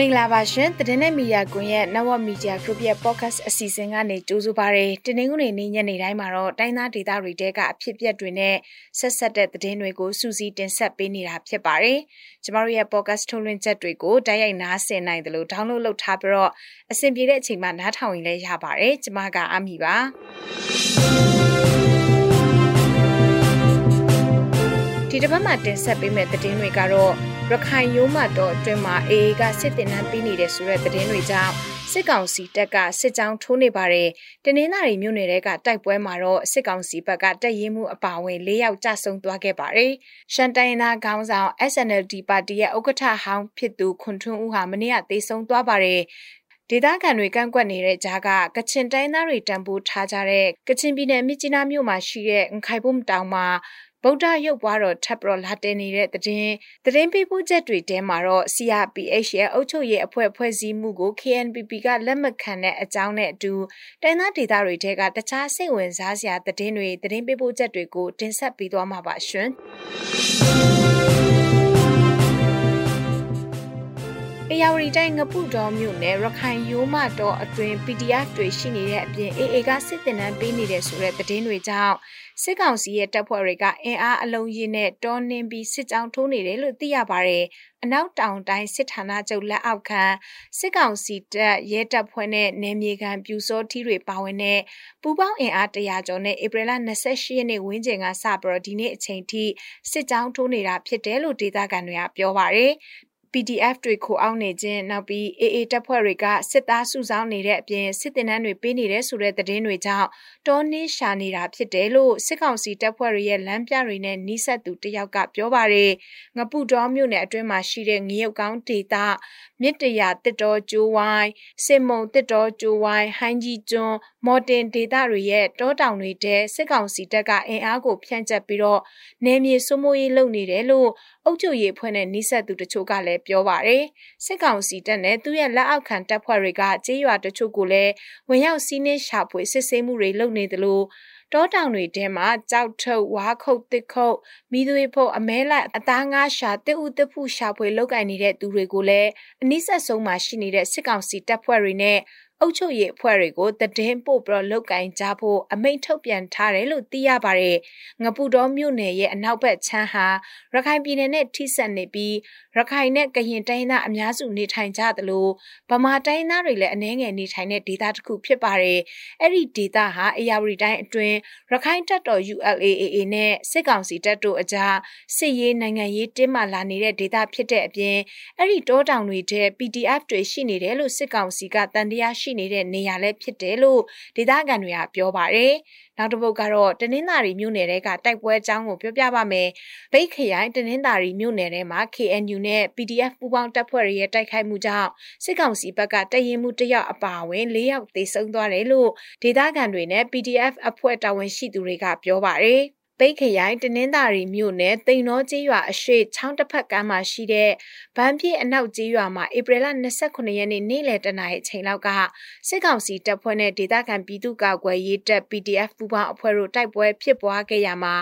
မင်္ဂလာပါရှင်တည်တဲ့မီဒီယာကွန်ရဲ့ Network Media Group ရဲ့ podcast အစီအစဉ်ကနေကြိုးစုပါရယ်တင်းနှင်းကုန်နေညနေတိုင်းမှာတော့တိုင်းသားဒေသတွေတဲကအဖြစ်ပြက်တွေနဲ့ဆက်ဆက်တဲ့သတင်းတွေကိုစူးစီးတင်ဆက်ပေးနေတာဖြစ်ပါတယ်ကျမတို့ရဲ့ podcast ထုတ်လွှင့်ချက်တွေကိုတိုက်ရိုက်နားဆင်နိုင်တယ်လို့ download လုပ်ထားပြီးတော့အဆင်ပြေတဲ့အချိန်မှာနားထောင်ရင်လည်းရပါတယ်ကျမကအမီပါဒီတစ်ပတ်မှာတင်ဆက်ပေးမယ့်သတင်းတွေကတော့ ရခိုင်ရိုးမတော်အတွင်းမှာအေအေကစစ်တင်နှန်းပြီးနေတဲ့ဆိုတဲ့သတင်းတွေကြောင့်စစ်ကောင်စီတပ်ကစစ်ကြောင်းထိုးနေပါတယ်။တနင်္လာရီမြို့နယ်ကတိုက်ပွဲမှာတော့စစ်ကောင်စီဘက်ကတပ်ရင်းမှုအပါအဝင်၄ယောက်ကြဆုံသွားခဲ့ပါတယ်။ရှန်တိုင်းနာခေါင်းဆောင် SNLD ပါတီရဲ့ဥက္ကဋ္ဌဟောင်းဖြစ်သူခွန်ထွန်းဦးဟာမနေ့ကသေဆုံးသွားပါတယ်။ဒေသခံတွေကန့်ကွက်နေတဲ့ကြားကကချင်တိုင်းသားတွေတံပိုးထားကြတဲ့ကချင်ပြည်နယ်မြစ်ကြီးနားမြို့မှာရှိတဲ့ခိုင်ပုံတောင်မှာ ဗုဒ္ဓရုပ်ပွားတော်ထပ်ပြီးတော့လာတင်နေတဲ့သတင်းသတင်းပေးပို့ချက်တွေထဲမှာတော့ CRPH ရဲ့အုပ်ချုပ်ရေးအဖွဲ့ဖွဲ့စည်းမှုကို KNPP ကလက်မခံတဲ့အကြောင်းနဲ့အတူတိုင်းသားဒေသတွေထဲကတခြားစိတ်ဝင်စားစရာသတင်းတွေသတင်းပေးပို့ချက်တွေကိုတင်ဆက်ပေးသွားမှာပါရှင်။ အေယာဝတီတိုင်းငပုတော်မြို့နယ်ရခိုင်ရိုးမတော်အတွင် PDF တွေရှိနေတဲ့အပြင် AA ကစစ်တင်နှန်းပေးနေတဲ့ဆိုတဲ့သတင်းတွေကြောင့်စစ်ကောင်စီရဲ့တပ်ဖွဲ့တွေကအင်အားအလုံးကြီးနဲ့တောနှင်းပြီးစစ်ကြောင်းထိုးနေတယ်လို့သိရပါတယ်။အနောက်တောင်တိုင်းစစ်ဌာနချုပ်လက်အောက်ခံစစ်ကောင်စီတပ်ရဲတပ်ဖွဲ့နဲ့နယ်မြေခံပြူစောထီးတွေပါဝင်တဲ့ပူပေါင်းအင်အားတရာကျော်နဲ့ဧပြီလ28ရက်နေ့ဝန်းကျင်ကစပြီးတော့ဒီနေ့အချိန်ထိစစ်ကြောင်းထိုးနေတာဖြစ်တယ်လို့ဒေသခံတွေကပြောပါတယ်။ PDF တွေခိုအောင်နေခြင်းနောက်ပြီး AA တပ်ဖွဲ့တွေကစစ်သားစုဆောင်းနေတဲ့အပြင်စစ်တင်နှန်းတွေပေးနေတဲ့ဆိုတဲ့သတင်းတွေကြောင့်တောနှင်းရှာနေတာဖြစ်တယ်လို့စစ်ကောင်စီတပ်ဖွဲ့တွေရဲ့လမ်းပြတွေနဲ့နှိစက်သူတယောက်ကပြောပါတယ်။ငပုတော်မြို့နယ်အတွင်းမှာရှိတဲ့ငရုတ်ကောင်းဒေသ မြစ်တရာတစ်တော်ကျိုးဝိုင်းစစ်မုံတစ်တော်ကျိုးဝိုင်းဟိုင်းကြီးကျွန်းမော်တင်ဒေသတွေရဲ့တောတောင်တွေတဲစစ်ကောင်စီတပ်ကအင်အားကိုဖြန့်ကျက်ပြီးတော့နယ်မြေစိုးမိုးရေးလုပ်နေတယ်လို့အုပ်ချုပ်ရေးဖွဲ့နဲ့နှိစက်သူတချို့ကလည်းပြောပါတယ်စစ်ကောင်စီတပ်နဲ့သူ့ရဲ့လက်အောက်ခံတပ်ဖွဲ့တွေကကြေးရွာတချို့ကိုလည်းဝင်ရောက်စီးနှင်းရှာဖွေစစ်ဆေးမှုတွေလုပ်နေတယ်လို့ တောတောင်တွေထဲမှာကြောက်ထုတ်ဝါခုတ်တစ်ခုတ်မိသွေးဖို့အမဲလိုက်အသားငါးရှာတစ်ဦးတစ်ဖူရှာဖွေလောက်ကင်နေတဲ့သူတွေကိုလည်းအနည်းဆက်ဆုံးမှာရှိနေတဲ့စစ်ကောင်စီတပ်ဖွဲ့တွေနဲ့ အုပ်ချုပ်ရေးအဖွဲ့တွေကိုတည်င်းပို့ပြီးတော့လောက်ကင်ကြဖို့အမိန့်ထုတ်ပြန်ထားတယ်လို့သိရပါတယ်။ငပူတော်မြို့နယ်ရဲ့အနောက်ဘက်ခြမ်းဟာရခိုင်ပြည်နယ်နဲ့ထိစပ်နေပြီးရခိုင်နဲ့ကရင်တိုင်းသားအများစုနေထိုင်ကြသလိုဗမာတိုင်းသားတွေလည်းအနှဲငယ်နေထိုင်တဲ့ဒေသတစ်ခုဖြစ်ပါတယ်။အဲ့ဒီဒေသဟာအေယာဝတီတိုင်းအတွင်းရခိုင်တပ်တော် ULAAA နဲ့စစ်ကောင်စီတပ်တို့အကြားစစ်ရေးနိုင်ငံရေးတင်းမာလာနေတဲ့ဒေသဖြစ်တဲ့အပြင်အဲ့ဒီတောတောင်တွေထဲ PDF တွေရှိနေတယ်လို့စစ်ကောင်စီကတန်တရားရှိနေတဲ့နေရာလည်းဖြစ်တယ်လို့ဒေသခံတွေကပြောပါတယ်။နောက်တစ်ပုတ်ကတော့တနင်္သာရီမြို့နယ်ကတိုက်ပွဲအကြောင်းကိုပြောပြပါမယ်။ဗိတ်ခရိုင်တနင်္သာရီမြို့နယ်ထဲမှာ KNU နဲ့ PDF ပူးပေါင်းတပ်ဖွဲ့ရဲ့တိုက်ခိုက်မှုကြောင့်စစ်ကောင်စီဘက်ကတရင်မှုတယောက်အပါအဝင်၄ယောက်သေဆုံးသွားတယ်လို့ဒေသခံတွေနဲ့ PDF အဖွဲ့တာဝန်ရှိသူတွေကပြောပါတယ်။ ပိတ်ခရိုင်တနင်္သာရီမြို့နယ်တိန်နောကျေးရွာအရှိချောင်းတစ်ဖက်ကမ်းမှာရှိတဲ့ဗန်ပြည့်အနောက်ကျေးရွာမှာဧပြီလ29ရက်နေ့နေ့လယ်တနာရီအချိန်လောက်ကစစ်ကောင်စီတပ်ဖွဲ့နဲ့ဒေသခံပြည်သူ့ကာကွယ်ရေးတပ် PDF ပူးပေါင်းအဖွဲ့တို့တိုက်ပွဲဖြစ်ပွားခဲ့ရမှာ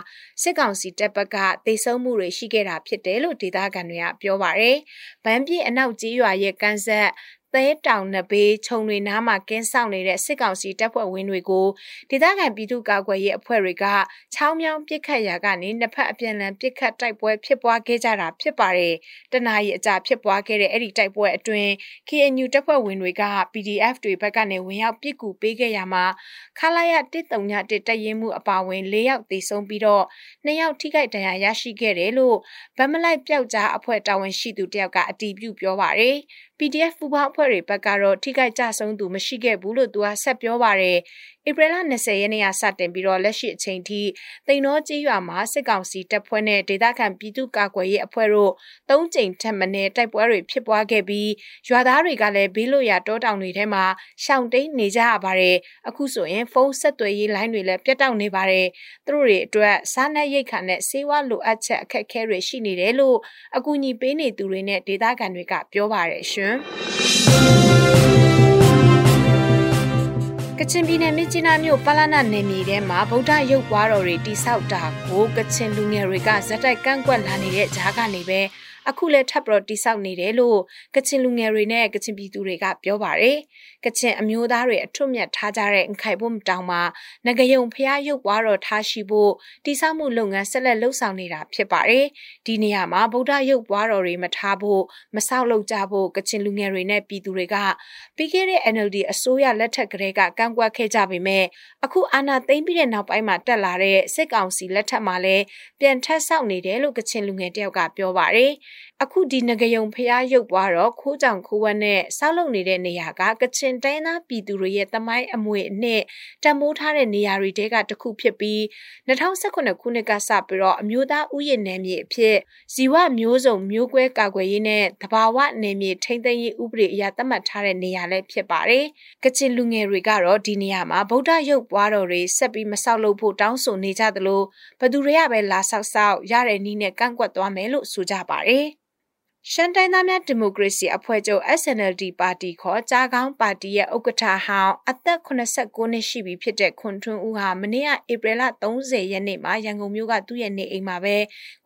စစ်ကောင်စီတပ်ဘက်ကဒေဆုံးမှုတွေရှိခဲ့တာဖြစ်တယ်လို့ဒေသခံတွေကပြောပါရယ်။ဗန်ပြည့်အနောက်ကျေးရွာရဲ့ကန်ဆက် သဲတောင်နဘေးခြုံတွေနားမှာကင်းဆောင်နေတဲ့စစ်ကောင်စီတပ်ဖွဲ့ဝင်တွေကိုဒေသခံပြည်သူ့ကာကွယ်ရေးအဖွဲ့တွေကချောင်းမြောင်းပစ်ခတ်ရာကနေနှစ်ဖက်အပြန်အလှန်ပစ်ခတ်တိုက်ပွဲဖြစ်ပွားခဲ့ကြတာဖြစ်ပါတယ်။တနအီအကြာဖြစ်ပွားခဲ့တဲ့အဲ့ဒီတိုက်ပွဲအတွင်း KNU တပ်ဖွဲ့ဝင်တွေက PDF တွေဘက်ကနေဝင်ရောက်ပစ်ကူပေးခဲ့ရမှာခလာရ139တရင်မှုအပါဝင်၄ယောက်သေဆုံးပြီးတော့၂ယောက်ထိခိုက်ဒဏ်ရာရရှိခဲ့တယ်လို့ဗမလိုက်ပျောက်ကြားအဖွဲ့တာဝန်ရှိသူတယောက်ကအတည်ပြုပြောပါတယ်။ PDF ပူပေါင်းအဖွဲ့တွေဘက်ကတော့ထိခိုက်ကြဆုံးသူမရှိခဲ့ဘူးလို့သူကဆက်ပြောပါတယ်ဧပြီလ20ရက်နေ့ကစတင်ပြီးတော့လက်ရှိအချိန်ထိတိန်တော်ကြီးရွာမှာစစ်ကောင်စီတပ်ဖွဲ့နဲ့ဒေသခံပြည်သူ့ကာကွယ်ရေးအဖွဲ့တို့သုံးကြိမ်ထက်မနည်းတိုက်ပွဲတွေဖြစ်ပွားခဲ့ပြီးရွာသားတွေကလည်းဘေးလွတ်ရာတောတောင်တွေထဲမှာရှောင်တိန်နေကြရပါတယ်အခုဆိုရင်ဖုန်းဆက်သွယ်ရေးလိုင်းတွေလည်းပြတ်တောက်နေပါတယ်သူတို့တွေအတွက်စားနပ်ရိက္ခာနဲ့ဆေးဝါးလိုအပ်ချက်အခက်အခဲတွေရှိနေတယ်လို့အကူအညီပေးနေသူတွေနဲ့ဒေသခံတွေကပြောပါတယ်ရှင်ကချင်ပြည်နယ်မြစ်ကြီးနားမြို့ပလနာနယ်မြေထဲမှာဗုဒ္ဓရုပ်ပွားတော်တွေတိဆောက်တာကိုကချင်လူငယ်တွေကဇက်တိုက်ကန့်ကွက်လာနေတဲ့ကြားကနေပဲ အခုလည်းထပ်ပြီးတိဆောက်နေတယ်လို့ကချင်လူငယ်တွေနဲ့ကချင်ပြည်သူတွေကပြောပါတယ်။ကချင်အမျိုးသားတွေအထွတ်မြတ်ထားကြတဲ့အခိုင်ဘုံတောင်မှာငကယုံဖျားရုပ်ပွားတော်ထားရှိဖို့တိဆောက်မှုလုပ်ငန်းဆက်လက်လှုပ်ဆောင်နေတာဖြစ်ပါတယ်။ဒီနေရာမှာဗုဒ္ဓရုပ်ပွားတော်တွေမထားဖို့မဆောက်လုပ်ကြဖို့ကချင်လူငယ်တွေနဲ့ပြည်သူတွေကပြီးခဲ့တဲ့ NLD အစိုးရလက်ထက်ကလေးကကန့်ကွက်ခဲ့ကြပေမဲ့အခုအာဏာသိမ်းပြီးတဲ့နောက်ပိုင်းမှာတက်လာတဲ့စစ်ကောင်စီလက်ထက်မှာလည်းပြန်ထက်ဆောက်နေတယ်လို့ကချင်လူငယ်တယောက်ကပြောပါတယ်။အခုဒီငကယုံဖျားရုပ်ပွားတော့ခိုးကြောင်ခိုးဝက်နဲ့ဆောက်လုပ်နေတဲ့နေရာကကချင်တိုင်းသားပြည်သူတွေရဲ့တမိုင်းအမွေအနှစ်တံမိုးထားတဲ့နေရာတွေတဲကတစ်ခုဖြစ်ပြီး2018ခုနှစ်ကစပြီးတော့အမျိုးသားဥယျာဉ်နယ်မြေအဖြစ်ဇီဝမျိုးစုံမျိုးကွဲကာကွယ်ရေးနဲ့တဘာဝနယ်မြေထိန်းသိမ်းရေးဥပဒေအရသတ်မှတ်ထားတဲ့နေရာလည်းဖြစ်ပါတယ်။ကချင်လူငယ်တွေကတော့ဒီနေရာမှာဗုဒ္ဓရုပ်ပွားတော်တွေဆက်ပြီးမဆောက်လုပ်ဖို့တောင်းဆိုနေကြသလိုဘသူတွေကပဲလာဆောက်ဆောက်ရတဲ့နည်းနဲ့ကန့်ကွက်သွားမယ်လို့ဆိုကြပါတယ်။ ရှမ်းတိုင်းသားများဒီမိုကရေစီအဖွဲ့ချုပ် SNLD ပါတီခေါ်ကြားကောင်းပါတီရဲ့ဥက္ကဋ္ဌဟောင်းအသက်89နှစ်ရှိပြီဖြစ်တဲ့ခွန်ထွန်းဦးဟာမနေ့ကဧပြီလ30ရက်နေ့မှာရန်ကုန်မြို့ကသူ့ရဲ့နေအိမ်မှာပဲ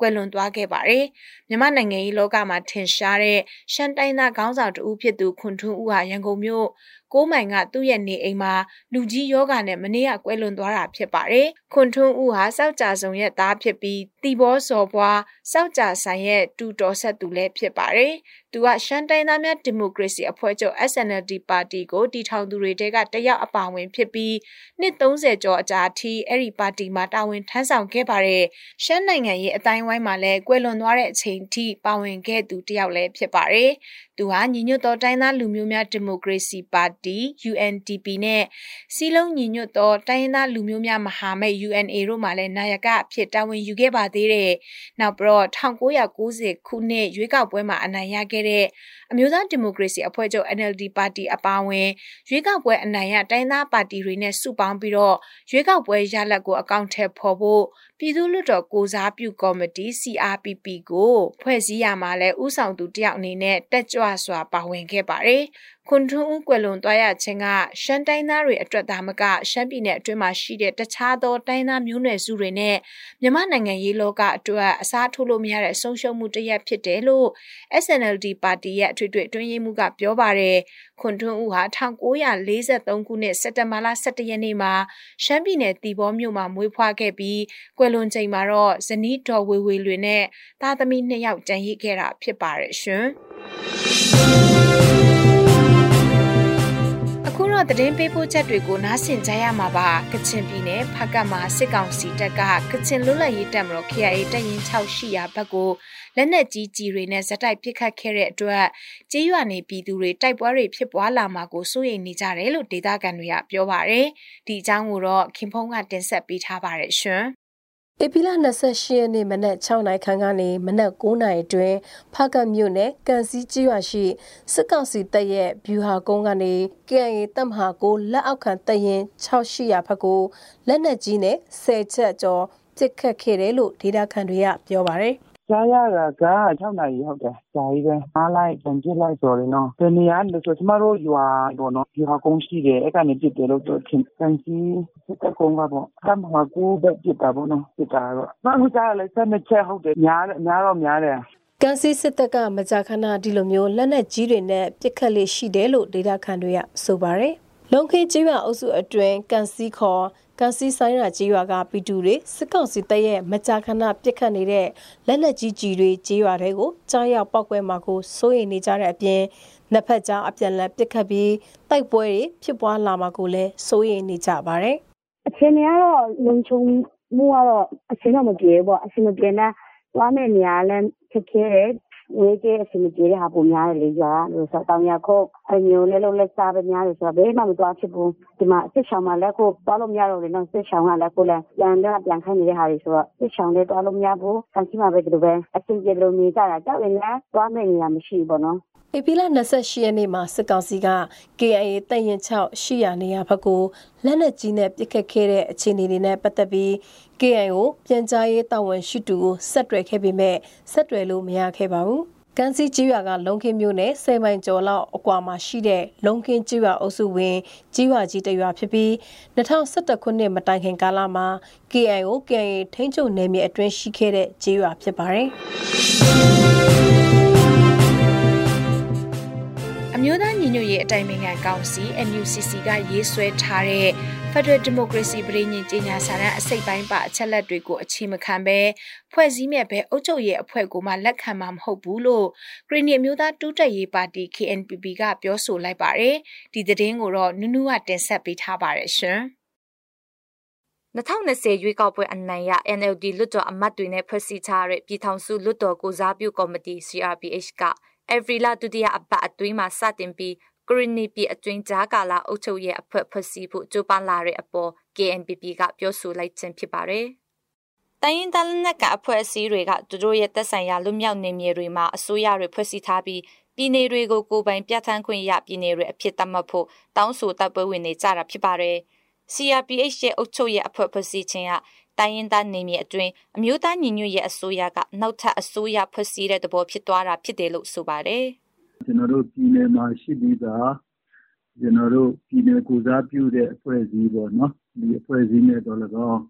ကွယ်လွန်သွားခဲ့ပါတယ်။မြန်မာနိုင်ငံရေးလောကမှာထင်ရှားတဲ့ရှမ်းတိုင်းသားခေါင်းဆောင်တဦးဖြစ်သူခွန်ထွန်းဦးဟာရန်ကုန်မြို့ ကိုမိုင်ကသူ့ရဲ့နေအိမ်မှာလူကြီးယောဂနဲ့မနေ့ကကွဲလွန်သွားတာဖြစ်ပါတယ်။ခွန်ထွန်းဦးဟာစောက်ကြဆုံရဲ့သားဖြစ်ပြီးတီဘောစော်ပွားစောက်ကြဆိုင်ရဲ့တူတော်ဆက်သူလည်းဖြစ်ပါတယ်။ သူကရှမ်းတိုင်းသားများဒီမိုကရေစီအဖွဲ့ချုပ် SNLD ပါတီကိုတည်ထောင်သူတွေတဲကတယောက်အပါဝင်ဖြစ်ပြီးနှစ်30ကျော်အကြာအထိအဲ့ဒီပါတီမှာတာဝန်ထမ်းဆောင်ခဲ့ပါတယ်။ရှမ်းနိုင်ငံရဲ့အတိုင်းဝိုင်းမှာလည်းကွယ်လွန်သွားတဲ့အချိန်ထိပါဝင်ခဲ့သူတယောက်လည်းဖြစ်ပါတယ်။သူဟာညီညွတ်သောတိုင်းသားလူမျိုးများဒီမိုကရေစီပါတီ UNDP နဲ့စီလုံးညီညွတ်သောတိုင်းသားလူမျိုးများမဟာမိတ် UNA တို့မှလည်းနာယကအဖြစ်တာဝန်ယူခဲ့ပါသေးတယ်။နောက်ပြီးတော့1990ခုနှစ်ရွေးကောက်ပွဲမှာအနိုင်ရခဲ့ခဲ့တဲ့အမျိုးသားဒီမိုကရေစီအဖွဲ့ချုပ် NLD ပါတီအပါအဝင်ရွေးကောက်ပွဲအနိုင်ရတိုင်းသားပါတီတွေနဲ့စုပေါင်းပြီးတော့ရွေးကောက်ပွဲရလဒ်ကိုအကောင့်ထဲပေါ်ဖို့ပြည်သူ့လွှတ်တော်ကိုစားပြုကော်မတီ CRPP ကိုဖွဲ့စည်းရမှာလဲဥဆောင်သူတယောက်အနေနဲ့တက်ကြွစွာပါဝင်ခဲ့ပါတယ်။ခွန်ထွန်းဦးကွယ်လွန်သွားရခြင်းကရှမ်းတိုင်းသားတွေအတွက်သာမကရှမ်းပြည်နယ်အတွင်းမှာရှိတဲ့တခြားသောတိုင်းသားမျိုးနွယ်စုတွေနဲ့မြန်မာနိုင်ငံရေးလောကအတွက်အစားထိုးလို့မရတဲ့ဆုံးရှုံးမှုတစ်ရပ်ဖြစ်တယ်လို့ SNLD ပါတီရဲ့အထွေထွေအတွင်းရေးမှူးကပြောပါတယ်။ခွန်ထွန်းဦးဟာ1943ခုနှစ်စက်တင်ဘာလ17ရက်နေ့မှာရှမ်းပြည်နယ်တီဘောမြို့မှာမွေးဖွားခဲ့ပြီးကွယ်လွန်ချိန်မှာတော့ဇနီးတော်ဝေဝေလွင်နဲ့သားသမီးနှစ်ယောက်ကျန်ရစ်ခဲ့တာဖြစ်ပါတယ်ရှင် အခုတော့သတင်းပေးပို့ချက်တွေကိုနားဆင်ကြရမှာပါကချင်ပြည်နယ်ဖကတ်မှာစစ်ကောင်စီတပ်ကကချင်လွတ်လပ်ရေးတပ်မတော် KIA တပ်ရင်း6ရှိရာဘက်ကိုလက်နက်ကြီးကြီးတွေနဲ့ဇက်တိုက်ပစ်ခတ်ခဲ့တဲ့အတွက်ကြေးရွာနေပြည်သူတွေတိုက်ပွဲတွေဖြစ်ပွားလာမှာကိုစိုးရိမ်နေကြတယ်လို့ဒေသခံတွေကပြောပါတယ်ဒီအကြောင်းကိုတော့ခင်ဖုံးကတင်ဆက်ပေးထားပါတယ်ရှင် ဧပြီလ28ရက်နေ့မနက်6နာရီခန့်ကနေမနက်9နာရီအတွင်းဖကတ်မြို့နယ်ကန်စီကြီးရွာရှိစစ်ကောင်စီတပ်ရဲ့ဗျူဟာကုန်းကနေ KIA တပ်မဟာကိုလက်အောက်ခံတပ်ရင်600ရာဖက်ကိုလက်နက်ကြီးနဲ့10ချက်ကျော်ပစ်ခတ်ခဲ့တယ်လို့ဒေတာခန်တွေကပြောပါတယ် ကြားရတာက6နာရီဟုတ်တယ်။ကြာကြီးပဲ။မှားလိုက်ပြန်ပစ်လိုက်ဆိုတော့နော်။ဘယ်နေရာလဲဆိုကျမတို့ရွာပေါ့နော်။ဗျူဟာကုန်းရှိတယ်။အဲဒီကနေပစ်တယ်လို့ထင်တယ်။ကံကြီးစစ်တပ်ကုန်းကပေါ့။တပ်မဟာ9ဘက်ပစ်တာပေါ့နော်။ပစ်တာကတော့။အခုကြားတာလည်း၁၂ချက်ဟုတ်တယ်။များတော့များတယ်။ကန်စီစစ်တပ်ကမကြာခဏဒီလိုမျိုးလက်နက်ကြီးတွေနဲ့ပစ်ခတ်လေးရှိတယ်လို့ဒေတာခန်တွေကဆိုပါတယ်။လုံခင်းကြီးရွာအုပ်စုအတွင်းကန်စီခေါ် ကန်စီဆိုင်ရာကြီးရွာကပီတူတွေစစ်ကောင်စီတပ်ရဲ့မကြာခဏပစ်ခတ်နေတဲ့လက်လက်ကြီးကြီးတွေကြီးရွာတွေကိုကြားရောက်ပောက်ကွဲမှာကိုစိုးရိမ်နေကြတဲ့အပြင်နှစ်ဖက်ကြားအပြန်လည်ပစ်ခတ်ပြီးတိုက်ပွဲတွေဖြစ်ပွားလာမှာကိုလည်းစိုးရိမ်နေကြပါတယ်။အချိန်ကတော့လုံခြုံမှုကတော့အချိန်တော့မပြေဘူးပေါ့အချိန်မပြေတဲ့သွားမယ့်နေရာလည်းခက်ခဲတယ်ငွေကြေးအဆင်မပြေတဲ့ဟာပိုများတယ်လေရွာကလို့ဆိုတောင်ရခုတ် အမျိုးလဲလုံးလက်စားပဲများတယ်ဆိုတော့ဘယ်မှမသွားဖြစ်ဘူးဒီမှာစစ်ဆောင်မှာလည်းကိုသွားလို့မရတော့လေနော်စစ်ဆောင်ကလည်းကိုလည်းပြန်တော့ပြန်ခိုင်းနေတဲ့ဟာတွေဆိုတော့စစ်ဆောင်လည်းသွားလို့မရဘူးဆန်ချီမှာပဲဒီလိုပဲအဆင်ပြေလို့နေကြတာကြောက်ရင်လည်းသွားမယ့်နေရာမရှိဘူးပေါ့နော်ဧပြီလ28ရက်နေ့မှာစစ်ကောင်စီက KIA တပ်ရင်6ရှိရာနေရာဘက်ကိုလက်နက်ကြီးနဲ့ပစ်ခတ်ခဲ့တဲ့အခြေအနေတွေနဲ့ပတ်သက်ပြီး KIA ကိုပြန်ကြားရေးတာဝန်ရှိသူကိုဆက်တွယ်ခဲ့ပေမဲ့ဆက်တွယ်လို့မရခဲ့ပါဘူး။ ကန်စီကြီးရွာကလုံခင်းမြို့နယ်ဆယ်မိုင်ကျော်လောက်အကွာမှာရှိတဲ့လုံခင်းကြီးရွာအုပ်စုဝင်ကြီးရွာကြီးတရွာဖြစ်ပြီး2011ခုနှစ်မတိုင်ခင်ကာလမှာ KIO KIA ထိန်းချုပ်နယ်မြေအတွင်းရှိခဲ့တဲ့ကြီးရွာဖြစ်ပါတယ်။ မျိုးသားညီညွတ်ရေးအတိုင်းအမြံကောင်စီ NUCC ကရေးဆွဲထားတဲ့ Federal Democracy ပြည်ညင်ကြေညာစာတမ်းအစိတ်ပိုင်းပါအချက်လက်တွေကိုအခြေမခံဘဲဖွဲ့စည်းမဲ့ဘဲအုပ်ချုပ်ရေးအဖွဲ့ကိုမှလက်ခံမှာမဟုတ်ဘူးလို့ကရီနီမျိုးသားတူးတက်ရေးပါတီ KNPP ကပြောဆိုလိုက်ပါတယ်။ဒီသတင်းကိုတော့နူးနူးကတင်ဆက်ပေးထားပါတယ်ရှင်။2020ရွေးကောက်ပွဲအနိုင်ရ NLD လွှတ်တော်အမတ်တွေနဲ့ဖွဲ့စည်းထားတဲ့ပြည်ထောင်စုလွှတ်တော်ကိုစားပြုကော်မတီ CRPH က every လဒုတိယအပတ်အတွင်းမှာစတင်ပြီးကရီနီပြည်အတွင်းကြားကာလအုပ်ချုပ်ရေးအဖွဲ့ဖွဲ့စည်းဖို့ကြိုးပမ်းလာတဲ့အပေါ် KNPP ကပြောဆိုလိုက်ခြင်းဖြစ်ပါတယ်။တိုင်းရင်းသားလက်နက်ကအဖွဲအစည်းတွေကသူတို့ရဲ့သက်ဆိုင်ရာလူမျိုးနေမြေတွေမှာအစိုးရတွေဖွဲ့စည်းထားပြီးပြည်နယ်တွေကိုကိုယ်ပိုင်ပြဋ္ဌာန်းခွင့်ရပြည်နယ်တွေအဖြစ်သတ်မှတ်ဖို့တောင်းဆိုတပ်ပွဲဝင်နေကြတာဖြစ်ပါတယ်။ CRPH ရဲ့အုပ်ချုပ်ရေးအဖွဲ့ဖွဲ့စည်းခြင်းက တိုင်းရင်းသားနေမြေအတွင်းအမျိုးသားညီညွတ်ရေးအစိုးရကနောက်ထပ်အစိုးရဖွဲ့စည်းတဲ့သဘောဖြစ်သွားတာဖြစ်တယ်လို့ဆိုပါတယ်။ကျွန်တော်တို့ပြည်နယ်မှာရှိပြီးသားကျွန်တော်တို့ပြည်နယ်ကိုစားပြုတဲ့အဖွဲ့အစည်းပေါ့နော်ဒီအဖွဲ့အစည်းနဲ့တော့လည်းကောင်း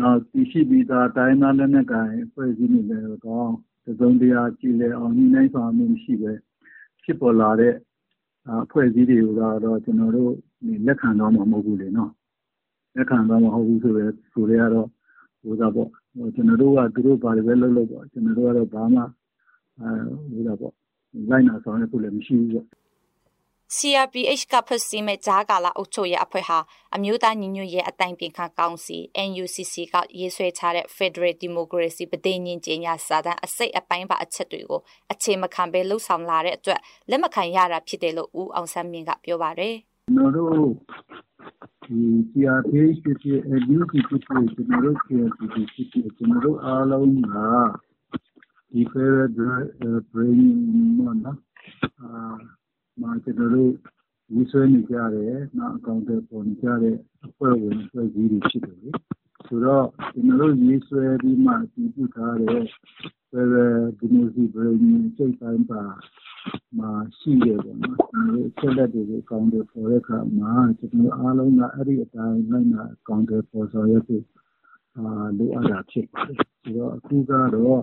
နောက်တရှိပြီးသားတိုင်းသားလက်နက်ကိုင်အဖွဲ့အစည်းတွေလည်းကောင်းတစုံတရာကြည်လည်အောင်ညှိနှိုင်းဆောင်မှုရှိပဲဖြစ်ပေါ်လာတဲ့အဖွဲ့အစည်းတွေကိုတော့ကျွန်တော်တို့လက်ခံတော့မှာမဟုတ်ဘူးလေနော်လက်ခံတော့မဟုတ်ဘူးဆိုရဲဆိုရဲကတော့ ဟိုသာပေါ့ကျွန်တော်တို့ကသူတို့ဘာတွေပဲလုပ်လို့ပေါ့ကျွန်တော်တို့ကတော့ဘာမှအဲဟိုသာပေါ့လိုက်နာဆောင်ရဖို့လည်းမရှိဘူးပေါ့ CRPH ကဖွဲ့စည်းမဲ့ဂျားကာလာအုပ်ချုပ်ရေးအဖွဲ့ဟာအမျိုးသားညီညွတ်ရေးအတိုင်းပြင်ခံကောင်စီ NUCC ကရေးဆွဲထားတဲ့ Federal Democracy ပဒေညင်ကြေညာစာတမ်းအစိတ်အပိုင်းပါအချက်တွေကိုအခြေမခံဘဲလှုပ်ဆောင်လာတဲ့အတွက်လက်မခံရတာဖြစ်တယ်လို့ဦးအောင်ဆန်းမြင့်ကပြောပါတယ်။ကျွန်တော်တို့ဒီ CRPH ဖြစ်ဖြစ် NUCC ဖြစ်ဖြစ်ကျွန်တော်တို့ KNPP ဖြစ်ဖြစ်ကျွန်တော်တို့အားလုံးကဒီ Federal Brain နော်အာမှာကျွန်တော်တို့ရေးဆွဲနေကြတယ်နောက်အကောင့်တွေပေါ်နေကြတဲ့အဖွဲ့ဝင်အဖွဲ့အစည်းတွေဖြစ်တယ်လေ ဆိုတော့ကျွန်တော်တို့ရေးဆွဲပြီးမှအတည်ပြုထားတဲ့ဘယ်ဒီမိုစီဘယ်နည်းစိတ်တိုင်းပါမှာရှိတယ်ပေါ့နော်ဒီဆက်လက်တွေကိုအကောင့်တွေပေါ်တဲ့အခါမှာကျွန်တော်အားလုံးကအဲ့ဒီအတိုင်းလိုက်နာအကောင့်တွေပေါ်ဆောင်ရဖို့အာလိုအပ်တာဖြစ်ပါတယ်ဆိုတော့အခုကတော့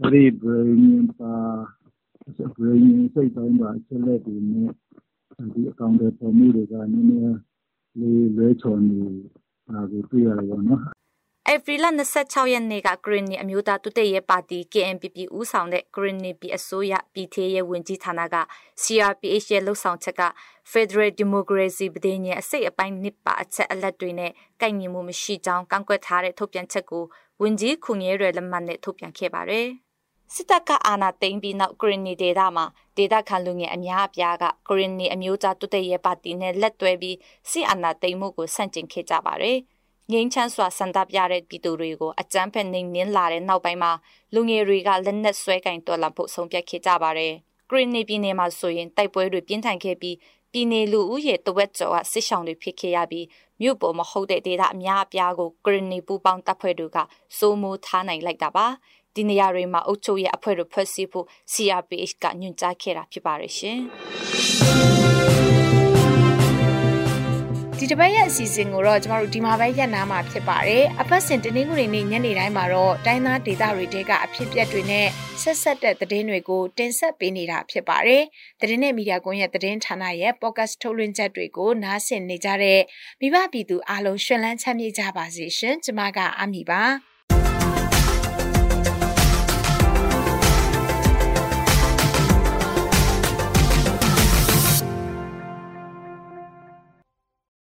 အဲ့ဒီဘယ်နည်းပါဂရိန်စိတ်တိုင်းပါချက်လက်တွေနဲ့ဒီအကောင့်တွေပေါ်မှုတွေကနည်းနည်းလေးလွဲချော်နေ တာကိုတွေ့ရတယ်ပေါ့နော်ဧပြီလ26ရက်နေ့ကဂရင်းနီအမျိုးသားတုတ်ရဲ့ပါတီ KNPP ဦးဆောင်တဲ့ဂရင်းနီပြည်အစိုးရပြည်ထေးရဲ့ဝင်ကြီးဌာနက CRPH ရဲ့လှုပ်ဆောင်ချက်က Federal Democracy ပဒေညအစိတ်အပိုင်းနှစ်ပါအချက်အလက်တွေနဲ့ကိုက်ညီမှုမရှိကြောင်းကန့်ကွက်ထားတဲ့ထုတ်ပြန်ချက်ကိုဝင်ကြီးခုငဲရလက်မှတ်နဲ့ထုတ်ပြန်ခဲ့ပါတယ်။ စစ်တပ်ကအာဏာသိမ်းပြီးနောက်ကရင်နီဒေသမှာဒေသခံလူငယ်အများအပြားကကရင်နီအမျိုးသားတုတ်ရဲ့ပါတီနဲ့လက်တွဲပြီးစစ်အာဏာသိမ်းမှုကိုဆန့်ကျင်ခဲ့ကြပါတယ်။ငိမ့်ချမ်းစွာဆန္ဒပြတဲ့ပြည်သူတွေကိုအကြမ်းဖက်နှိမ်နင်းလာတဲ့နောက်ပိုင်းမှာလူငယ်တွေကလက်နက်ဆွဲကင်တော်လှန်ဖို့ဆုံးဖြတ်ခဲ့ကြပါတယ်။ကရင်နီပြည်နယ်မှာဆိုရင်တိုက်ပွဲတွေပြင်းထန်ခဲ့ပြီးပြည်နယ်လူဦးရေတဝက်ကျော်ကစစ်ဆောင်တွေဖြစ်ခဲ့ရပြီးမြို့ပေါ်မဟုတ်တဲ့ဒေသအများအပြားကိုကရင်နီပူပေါင်းတပ်ဖွဲ့တွေကစိုးမိုးထားနိုင်လိုက်တာပါ။ ဒီနေရာတွေမှာအုပ်ချုပ်ရေးအဖွဲ့တို့ဖွဲ့စည်းဖို့ CRPH ကညွှန်ကြားခဲ့တာဖြစ်ပါတယ်ရှင်။ဒီတစ်ပတ်ရဲ့အစီအစဉ်ကိုတော့ကျမတို့ဒီမှာပဲရပ်နားမှာဖြစ်ပါတယ်။အပတ်စဉ်တင်းနှင်းကူတွေနေ့ညနေတိုင်းမှာတော့တိုင်းသားဒေသတွေတဲကအဖြစ်ပြက်တွေနဲ့ဆက်ဆက်တဲ့သတင်းတွေကိုတင်ဆက်ပေးနေတာဖြစ်ပါတယ်။သတင်းနဲ့မီဒီယာကွန်ရဲ့သတင်းဌာနရဲ့ podcast ထုတ်လွှင့်ချက်တွေကိုနားဆင်နေကြတဲ့မိဘပြည်သူအားလုံးရှင်လန်းချမ်းမြေ့ကြပါစေရှင်။ကျမကအမီပါ။